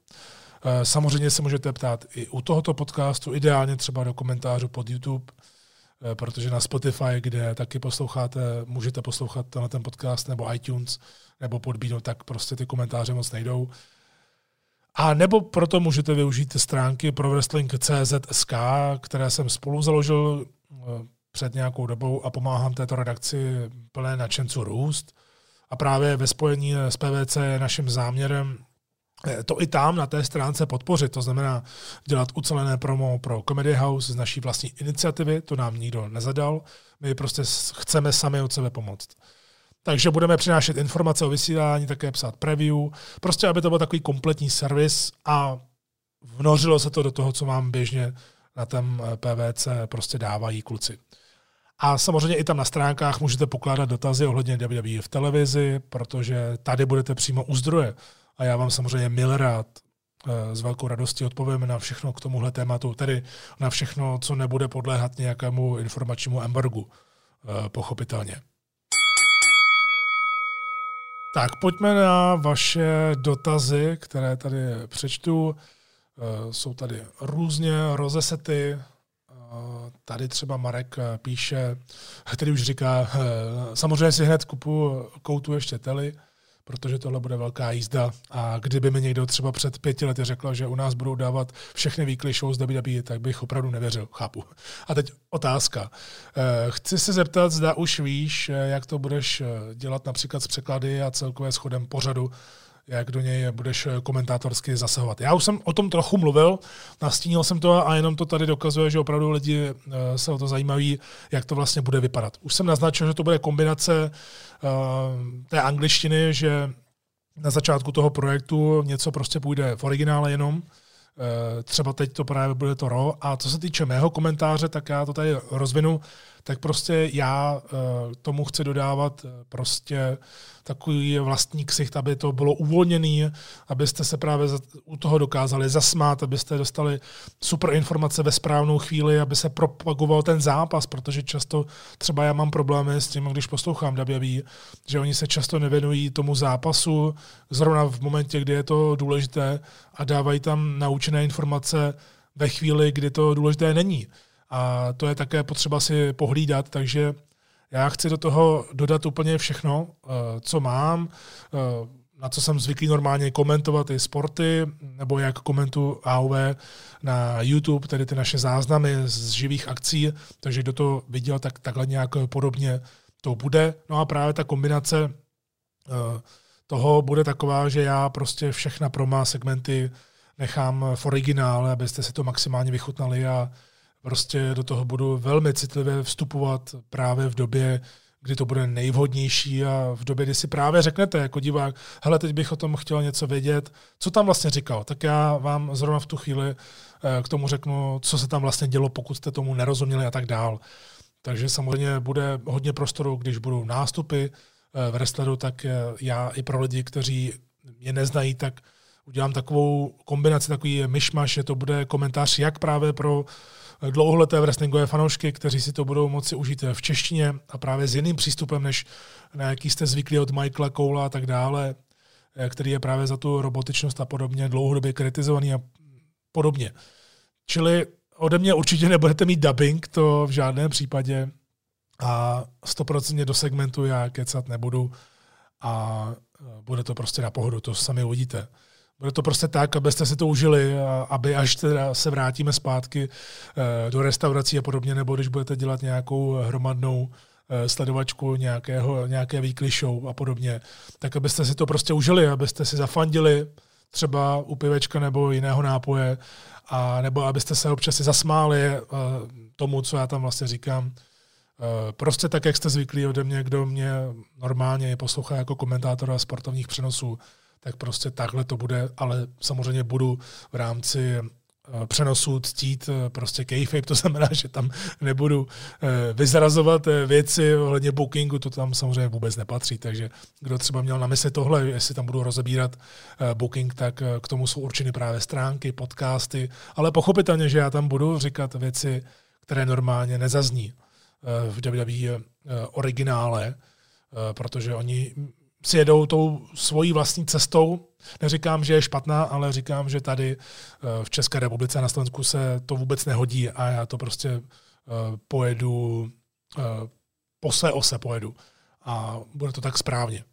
Eh, samozřejmě se můžete ptát i u tohoto podcastu, ideálně třeba do komentářů pod YouTube, eh, protože na Spotify, kde taky posloucháte, můžete poslouchat tenhle ten podcast, nebo iTunes, nebo Podbean, tak prostě ty komentáře moc nejdou. A nebo proto můžete využít stránky pro wrestling.cz.sk, které jsem spolu založil eh, před nějakou dobou a pomáhám této redakci plné nadšenců růst. A právě ve spojení s PVC je naším záměrem to i tam na té stránce podpořit. To znamená dělat ucelené promo pro Comedy House z naší vlastní iniciativy, to nám nikdo nezadal. My prostě chceme sami od sebe pomoct. Takže budeme přinášet informace o vysílání, také psát preview, prostě aby to byl takový kompletní servis a vnořilo se to do toho, co vám běžně na tom eh, PVC prostě dávají kluci. A samozřejmě i tam na stránkách můžete pokládat dotazy ohledně WWE v televizi, protože tady budete přímo u zdroje. A já vám samozřejmě mil rád eh, s velkou radostí odpovíme na všechno k tomuhle tématu, tedy na všechno, co nebude podléhat nějakému informačnímu embargu, eh, pochopitelně. Tak pojďme na vaše dotazy, které tady přečtu. Eh, jsou tady různě rozesety. Tady třeba Marek píše, který už říká, samozřejmě si hned kupu koutu ještě tely, protože tohle bude velká jízda. A kdyby mi někdo třeba před pěti lety řekl, že u nás budou dávat všechny weekly show z WWE, tak bych opravdu nevěřil, chápu. A teď otázka. Chci se zeptat, zda už víš, jak to budeš dělat například s překlady a celkové schodem pořadu jak do něj budeš eh, komentátorsky zasahovat. Já už jsem o tom trochu mluvil, nastínil jsem to a jenom to tady dokazuje, že opravdu lidi eh, se o to zajímaví, jak to vlastně bude vypadat. Už jsem naznačil, že to bude kombinace uh, té angličtiny, že na začátku toho projektu něco prostě půjde v originále jenom, třeba teď to právě bude to RO. A co se týče mého komentáře, tak já to tady rozvinu, tak prostě já tomu chci dodávat prostě takový vlastní ksicht, aby to bylo uvolněný, abyste se právě u toho dokázali zasmát, abyste dostali super informace ve správnou chvíli, aby se propagoval ten zápas, protože často třeba já mám problémy s tím, když poslouchám WWE, že oni se často nevěnují tomu zápasu zrovna v momentě, kdy je to důležité a dávají tam naučené informace ve chvíli, kdy to důležité není. A to je také potřeba si pohlídat, takže já chci do toho dodat úplně všechno, eh, co mám, eh, na co jsem zvyklý normálně komentovat i sporty, nebo jak komentu AOV na YouTube, tedy ty naše záznamy z živých akcí, takže kdo to viděl, tak takhle nějak podobně to bude. No a právě ta kombinace eh, toho bude taková, že já prostě všechna proma segmenty nechám v originále, abyste si to maximálně vychutnali a prostě do toho budu velmi citlivě vstupovat právě v době, kdy to bude nejvhodnější a v době, kdy si právě řeknete jako divák, hele, teď bych o tom chtěl něco vědět, co tam vlastně říkal, tak já vám zrovna v tu chvíli eh, k tomu řeknu, co se tam vlastně dělo, pokud jste tomu nerozuměli a tak dál. Takže samozřejmě bude hodně prostoru, když budou nástupy eh, v wrestleru, tak eh, já i pro lidi, kteří mě neznají, tak udělám takovou kombinaci, takový myšmaš, že to bude komentář jak právě pro dlouholeté wrestlingové fanoušky, kteří si to budou moci užít v češtině a právě s jiným přístupem, než na jaký jste zvyklí od Michaela Koula a tak dále, který je právě za tu robotičnost a podobně dlouhodobě kritizovaný a podobně. Čili ode mě určitě nebudete mít dubbing, to v žádném případě a 100% do segmentu já kecat nebudu a bude to prostě na pohodu, to sami uvidíte. Bude to prostě tak, abyste si to užili, aby až teda se vrátíme zpátky eh, do restaurací a podobně, nebo když budete dělat nějakou hromadnou eh, sledovačku nějakého, nějaké weekly show a podobně, tak abyste si to prostě užili, abyste si zafandili třeba u pivečka nebo jiného nápoje, a nebo abyste se občas si zasmáli eh, tomu, co já tam vlastně říkám. Prostě tak, jak jste zvyklí ode mě, kdo mě normálně poslouchá jako komentátora sportovních přenosů, tak prostě takhle to bude, ale samozřejmě budu v rámci eh, přenosu ctít eh, prostě kayfabe, to znamená, že tam nebudu eh, vyzrazovat věci ohledně bookingu, to tam samozřejmě vůbec nepatří, takže kdo třeba měl na mysli tohle, jestli tam budu rozebírat booking, tak k tomu jsou určeny právě stránky, podcasty, ale pochopitelně, že já tam budu říkat věci, které normálně nezazní v WWE originále, protože oni si jedou tou svojí vlastní cestou. Neříkám, že je špatná, ale říkám, že tady eh, v České republice a na Slovensku se to vůbec nehodí a já to prostě eh, pojedu, eh, po své ose pojedu. A bude to tak správně.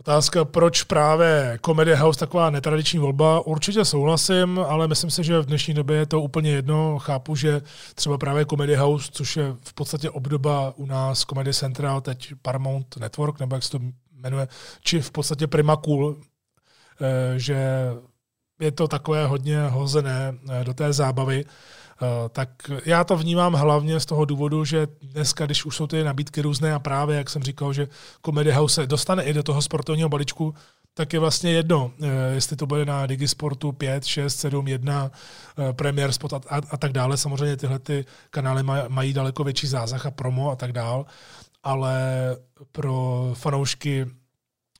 Otázka, proč právě Comedy House taková netradiční volba? Určitě souhlasím, ale myslím si, že v dnešní době je to úplně jedno. Chápu, že třeba právě Comedy House, což je v podstatě obdoba u nás Comedy Central, teď Paramount Network, nebo jak se to jmenuje, či v podstatě Primakul, eh, že je to takové hodně hozené eh, do té zábavy, eh, tak já to vnímám hlavně z toho důvodu, že dneska, když už jsou ty nabídky různé a právě, jak jsem říkal, že Comedy House se dostane i do toho sportovního balíčku, tak je vlastně jedno, jestli to bude na Digisportu 5, 6, 7, 1, Premier Spot a, a, a tak dále. Samozřejmě tyhle ty kanály maj, mají daleko větší zázah a promo a tak dále, ale pro fanoušky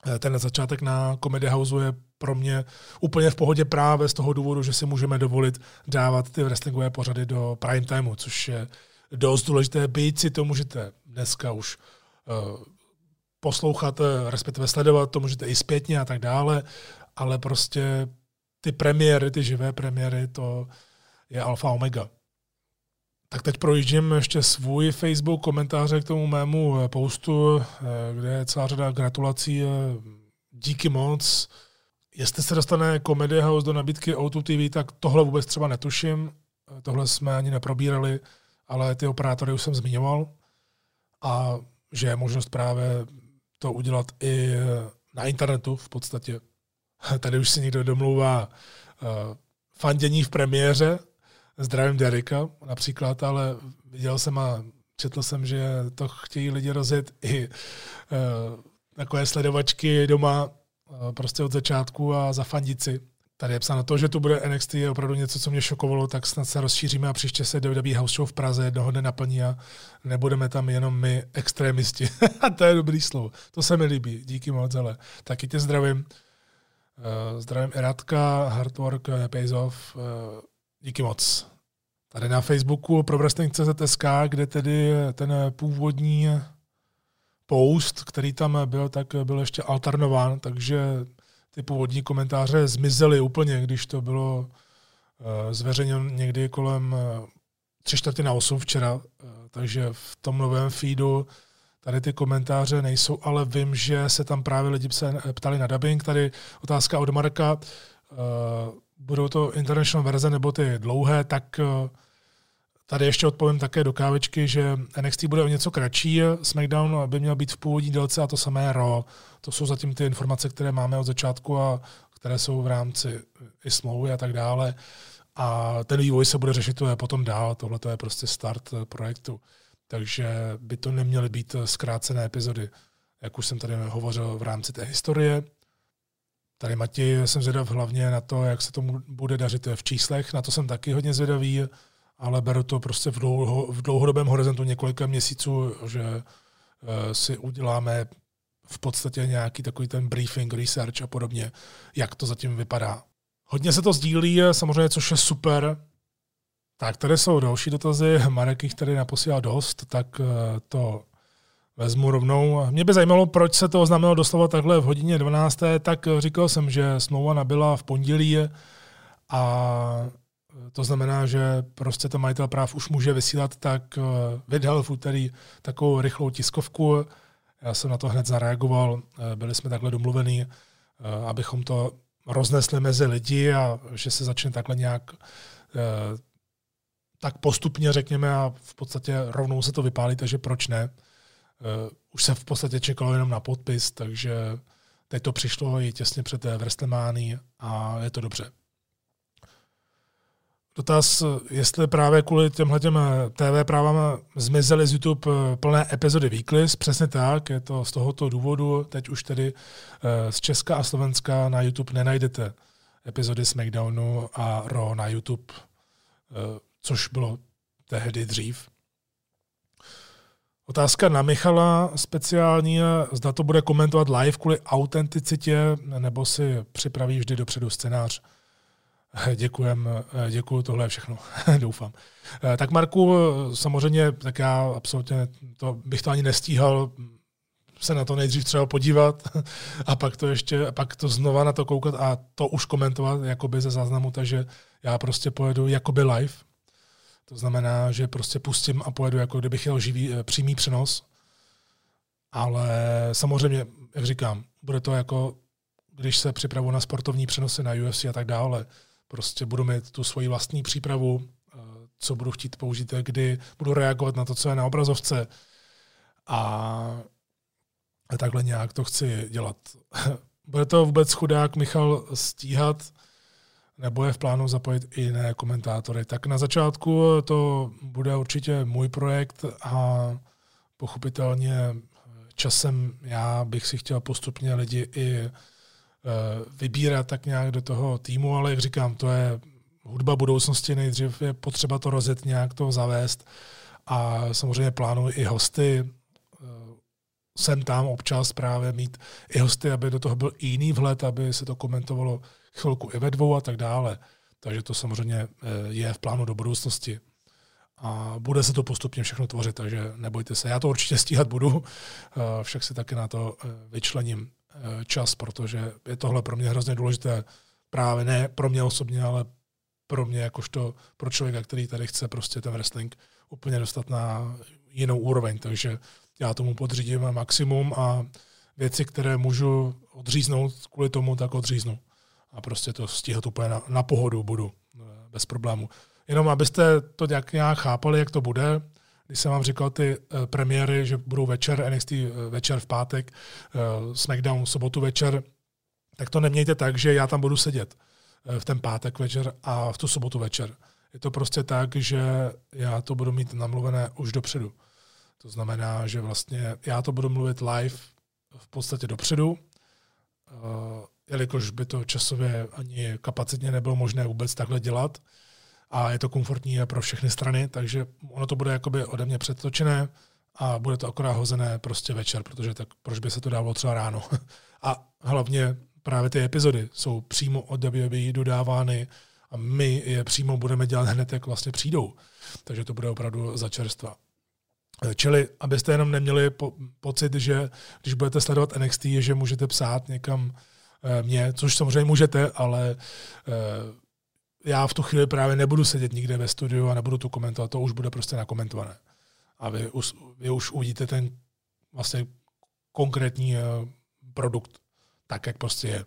eh, ten začátek na Comedy House je pro mě úplně v pohodě právě z toho důvodu, že si můžeme dovolit dávat ty wrestlingové pořady do prime timeu, což je dost důležité. Být si to můžete dneska už uh, poslouchat, eh, respektive sledovat, to můžete i zpětně a tak dále, ale prostě ty premiéry, ty živé premiéry, to je alfa omega. Tak teď projíždím ještě svůj Facebook komentáře k tomu mému eh, postu, kde je celá řada gratulací. Díky moc. Jestli se dostane Comedy House do nabídky O2 TV, tak tohle vůbec třeba netuším. Tohle jsme ani neprobírali, ale ty operátory už jsem zmiňoval. A že je možnost právě to udělat i na internetu v podstatě. Tady už si někdo domlouvá fandění v premiéře, zdravím Derika například, ale viděl jsem a četl jsem, že to chtějí lidi rozjet i uh, takové sledovačky doma uh, prostě od začátku a zafandit si. Tady je psáno to, že tu bude NXT je opravdu něco, co mě šokovalo, tak snad se rozšíříme a příště se WWE House Show v Praze jednoho dne naplní a nebudeme tam jenom my extrémisti. to je dobrý slovo. To se mi líbí. Díky moc, ale taky tě zdravím. Uh, zdravím Iratka, hard work uh, pays off. Díky moc. Tady na Facebooku pro wrestling.cz.sk, kde tedy ten původní post, který tam byl, tak byl ještě alternován, takže ty původní komentáře zmizely úplně, když to bylo uh, zveřejněno někdy kolem uh, tři čtvrtě na osm včera, uh, takže v tom novém feedu tady ty komentáře nejsou, ale vím, že se tam právě lidi ptali na dubbing. Tady otázka od Marka, budou to international verze nebo ty dlouhé, tak uh, Tady ještě odpovím také do kávečky, že NXT bude o něco kratší, SmackDown by měl být v původní délce a to samé Raw. To jsou zatím ty informace, které máme od začátku a které jsou v rámci i smlouvy a tak dále. A ten vývoj se bude řešit to je potom dál. Tohle to je prostě start projektu. Takže by to neměly být zkrácené epizody, jak už jsem tady hovořil v rámci té historie. Tady Matěj jsem zvědav hlavně na to, jak se tomu bude dařit v číslech. Na to jsem taky hodně zvědavý ale beru to prostě v, dlouho, v dlouhodobém horizontu několika měsíců, že uh, si uděláme v podstatě nějaký takový ten briefing, research a podobně, jak to zatím vypadá. Hodně se to sdílí, samozřejmě, což je super. Tak tady jsou další dotazy. Marek jich tady naposílá dost, tak uh, to vezmu rovnou. Mě by zajímalo, proč se to oznámilo doslova takhle v hodině 12. Tak říkal jsem, že smlouva nabyla v pondělí a to znamená, že prostě to majitel práv už může vysílat, tak eh, vydal v úterý takovou rychlou tiskovku. Já jsem na to hned zareagoval, eh, byli jsme takhle domluvení, eh, abychom to roznesli mezi lidi a že se začne takhle nějak tak postupně, řekněme, a v podstatě rovnou se to vypálí, takže proč ne? Už se v podstatě čekalo jenom na podpis, takže teď to přišlo i těsně před Vrstemány a je to dobře dotaz, jestli právě kvůli těmhle těm TV právám zmizely z YouTube eh, plné epizody Weeklies. Přesně tak, je to z tohoto důvodu. Teď už tedy eh, z Česka a Slovenska na YouTube nenajdete epizody SmackDownu a Raw na YouTube, eh, což bylo tehdy dřív. Otázka na Michala speciální, zda to bude komentovat live kvůli autenticitě, nebo si připraví vždy dopředu scénář. Děkujem, děkuju, tohle je všechno, doufám. Tak Marku, samozřejmě, tak já absolutně to, bych to ani nestíhal se na to nejdřív třeba podívat a pak to ještě, pak to znova na to koukat a to už komentovat jakoby ze záznamu, takže já prostě pojedu jakoby live. To znamená, že prostě pustím a pojedu, jako kdybych jel živý, eh, přímý přenos. Ale samozřejmě, jak říkám, bude to jako, když se připravu na sportovní přenosy na UFC a tak dále, prostě budu mít tu svoji vlastní přípravu, eh, co budu chtít použít, kdy budu reagovat na to, co je na obrazovce a takhle nějak to chci dělat. Bude to vůbec chudák Michal stíhat, nebo je v plánu zapojit i jiné komentátory. Tak na začátku to bude určitě můj projekt a pochopitelně časem já bych si chtěl postupně lidi i vybírat tak nějak do toho týmu, ale jak říkám, to je hudba budoucnosti, nejdřív je potřeba to rozjet, nějak to zavést a samozřejmě plánuji i hosty, sem tam občas právě mít i hosty, aby do toho byl jiný vhled, aby se to komentovalo chvilku i ve dvou a tak dále. Takže to samozřejmě eh, je v plánu do budoucnosti. A bude se to postupně všechno tvořit, takže nebojte se. Já to určitě stíhat budu, eh, však si taky na to eh, vyčlením čas, protože je tohle pro mě hrozně důležité. Právě ne pro mě osobně, ale pro mě jakožto pro člověka, který tady chce prostě ten wrestling úplně dostat na jinou úroveň. Takže já tomu podřídím maximum a věci, které můžu odříznout kvůli tomu, tak odříznu. A prostě to stíhat úplně na, na pohodu budu, eh, bez problému. Jenom abyste to nějak, nějak chápali, jak to bude, když jsem vám říkal ty uh, premiéry, že budou večer, NXT eh, večer v pátek, SmackDown sobotu večer, tak to nemějte tak, že já tam budu sedět v ten pátek večer a v tu sobotu večer. Je to prostě tak, že já to budu mít namluvené už dopředu. To znamená, že vlastně já to budu mluvit live v podstatě dopředu, jelikož by to časově ani kapacitně nebylo možné vůbec takhle dělat a je to komfortní pro všechny strany, takže ono to bude jakoby ode mě předtočené a bude to akorát hozené prostě večer, protože tak proč by se to dávalo třeba ráno. a hlavně právě ty epizody jsou přímo od WWE dodávány a my je přímo budeme dělat hned, jak vlastně přijdou. Takže to bude opravdu za čerstva. Čili abyste jenom neměli po, pocit, že když budete sledovat NXT, že můžete psát někam mě, což samozřejmě můžete, ale e, já v tu chvíli právě nebudu sedět nikde ve studiu a nebudu tu komentovat, to už bude prostě nakomentované. A vy, už, vy už uvidíte ten vlastně konkrétní e, produkt tak, jak prostě je.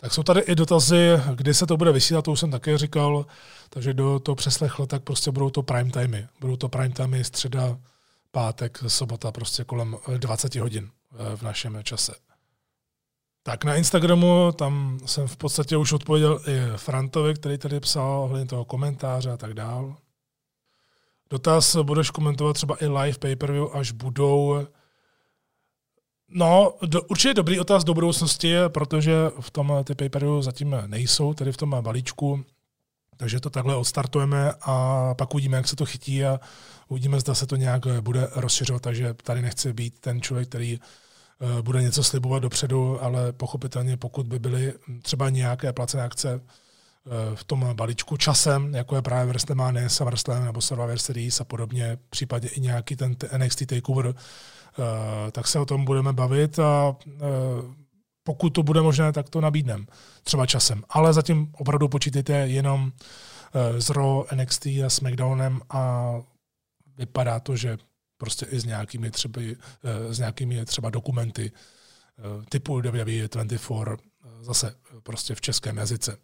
Tak jsou tady i dotazy, kdy se to bude vysílat, to už jsem také říkal, takže do to přeslechl, tak prostě budou to prime timey. Budou to prime timey středa, pátek, sobota, prostě kolem 20 hodin eh, v našem čase. Tak na Instagramu, tam jsem v podstatě už odpověděl i Frantovi, který tady psal ohledně toho komentáře a tak dál. Dotaz, budeš komentovat třeba i live pay-per-view, až budou No, do, určitě dobrý otaz do budoucnosti, protože v tom ty paperu zatím nejsou, tedy v tom balíčku, takže to takhle odstartujeme a pak uvidíme, jak se to chytí a uvidíme, zda se to nějak bude rozšiřovat, takže tady nechci být ten člověk, který eh, bude něco slibovat dopředu, ale pochopitelně pokud by byly třeba nějaké placené akce eh, v tom balíčku časem, jako je právě WrestleMania, SummerSlam nebo Survivor Series a podobně, případně i nějaký ten NXT TakeOver, Eh, tak se o tom budeme bavit a eh, pokud to bude možné, tak to nabídnem. Třeba časem. Ale zatím opravdu počítejte jenom eh, s Raw, NXT a SmackDownem a vypadá to, že prostě i s nějakými třeba, s nějakými třeba dokumenty typu WWE24 zase prostě v českém jazyce.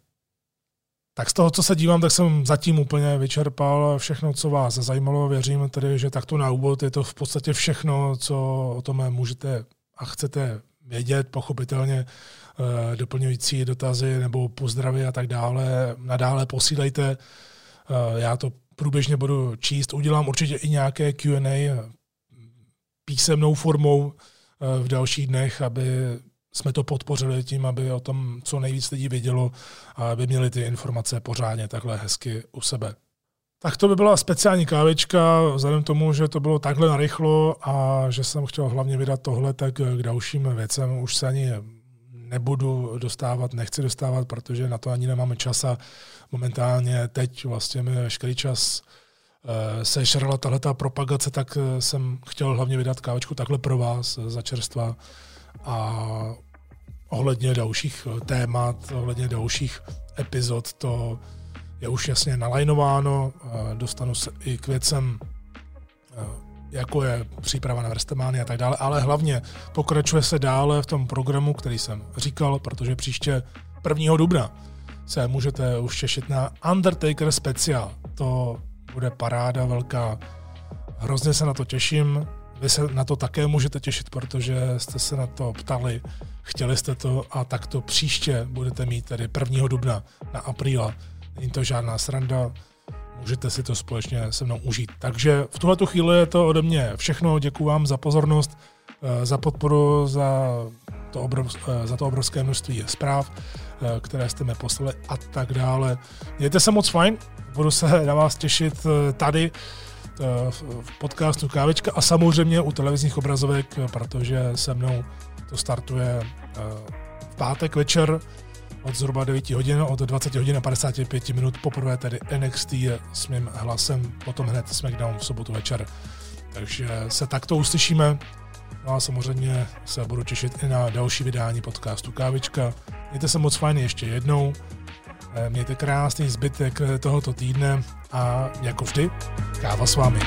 Tak z toho, co se dívám, tak jsem zatím úplně vyčerpal všechno, co vás zajímalo. Věřím tedy, že takto na úvod je to v podstatě všechno, co o tom můžete a chcete vědět, pochopitelně eh, doplňující dotazy nebo pozdravy a tak dále. Nadále posílejte, eh, já to průběžně budu číst. Udělám určitě i nějaké Q&A písemnou formou eh, v dalších dnech, aby jsme to podpořili tím, aby o tom co nejvíc lidí vědělo a aby měli ty informace pořádně takhle hezky u sebe. Tak to by byla speciální kávička, vzhledem k tomu, že to bylo takhle narychlo a že jsem chtěl hlavně vydat tohle, tak k dalším věcem už se ani nebudu dostávat, nechci dostávat, protože na to ani nemáme čas a momentálně teď vlastně mi veškerý čas eh, se šerala tahle propagace, tak eh, jsem chtěl hlavně vydat kávičku takhle pro vás za čerstva a ohledně dalších eh, témat, ohledně dalších epizod, to je už jasně nalajnováno. Dostanu se i k věcem, eh, jako je příprava na Vrstemány a tak dále, ale hlavně pokračuje se dále v tom programu, který jsem říkal, protože příště 1. dubna se můžete už těšit na Undertaker speciál. To bude paráda velká. Hrozně se na to těším. Vy se na to také můžete těšit, protože jste se na to ptali, chtěli jste to a tak to příště budete mít tedy 1. dubna na apríla. Není to žádná sranda, můžete si to společně se mnou užít. Takže v tuhle chvíli je to ode mě všechno, děkuji vám za pozornost. za podporu, za to, obrov, za to obrovské množství zpráv, které jste mi poslali a tak dále. Mějte se moc fajn, budu se na vás těšit tady v podcastu Kávečka a samozřejmě u televizních obrazovek, protože se mnou to startuje v pátek večer od zhruba 9 hodin, od 20 hodin a 55 minut, poprvé tedy NXT s mým hlasem, potom hned SmackDown v sobotu večer. Takže se takto uslyšíme. No a samozřejmě se budu těšit i na další vydání podcastu Kávička. Mějte se moc fajn ještě jednou. Eh, mějte krásný zbytek tohoto týdne a jako vždy, káva s vámi.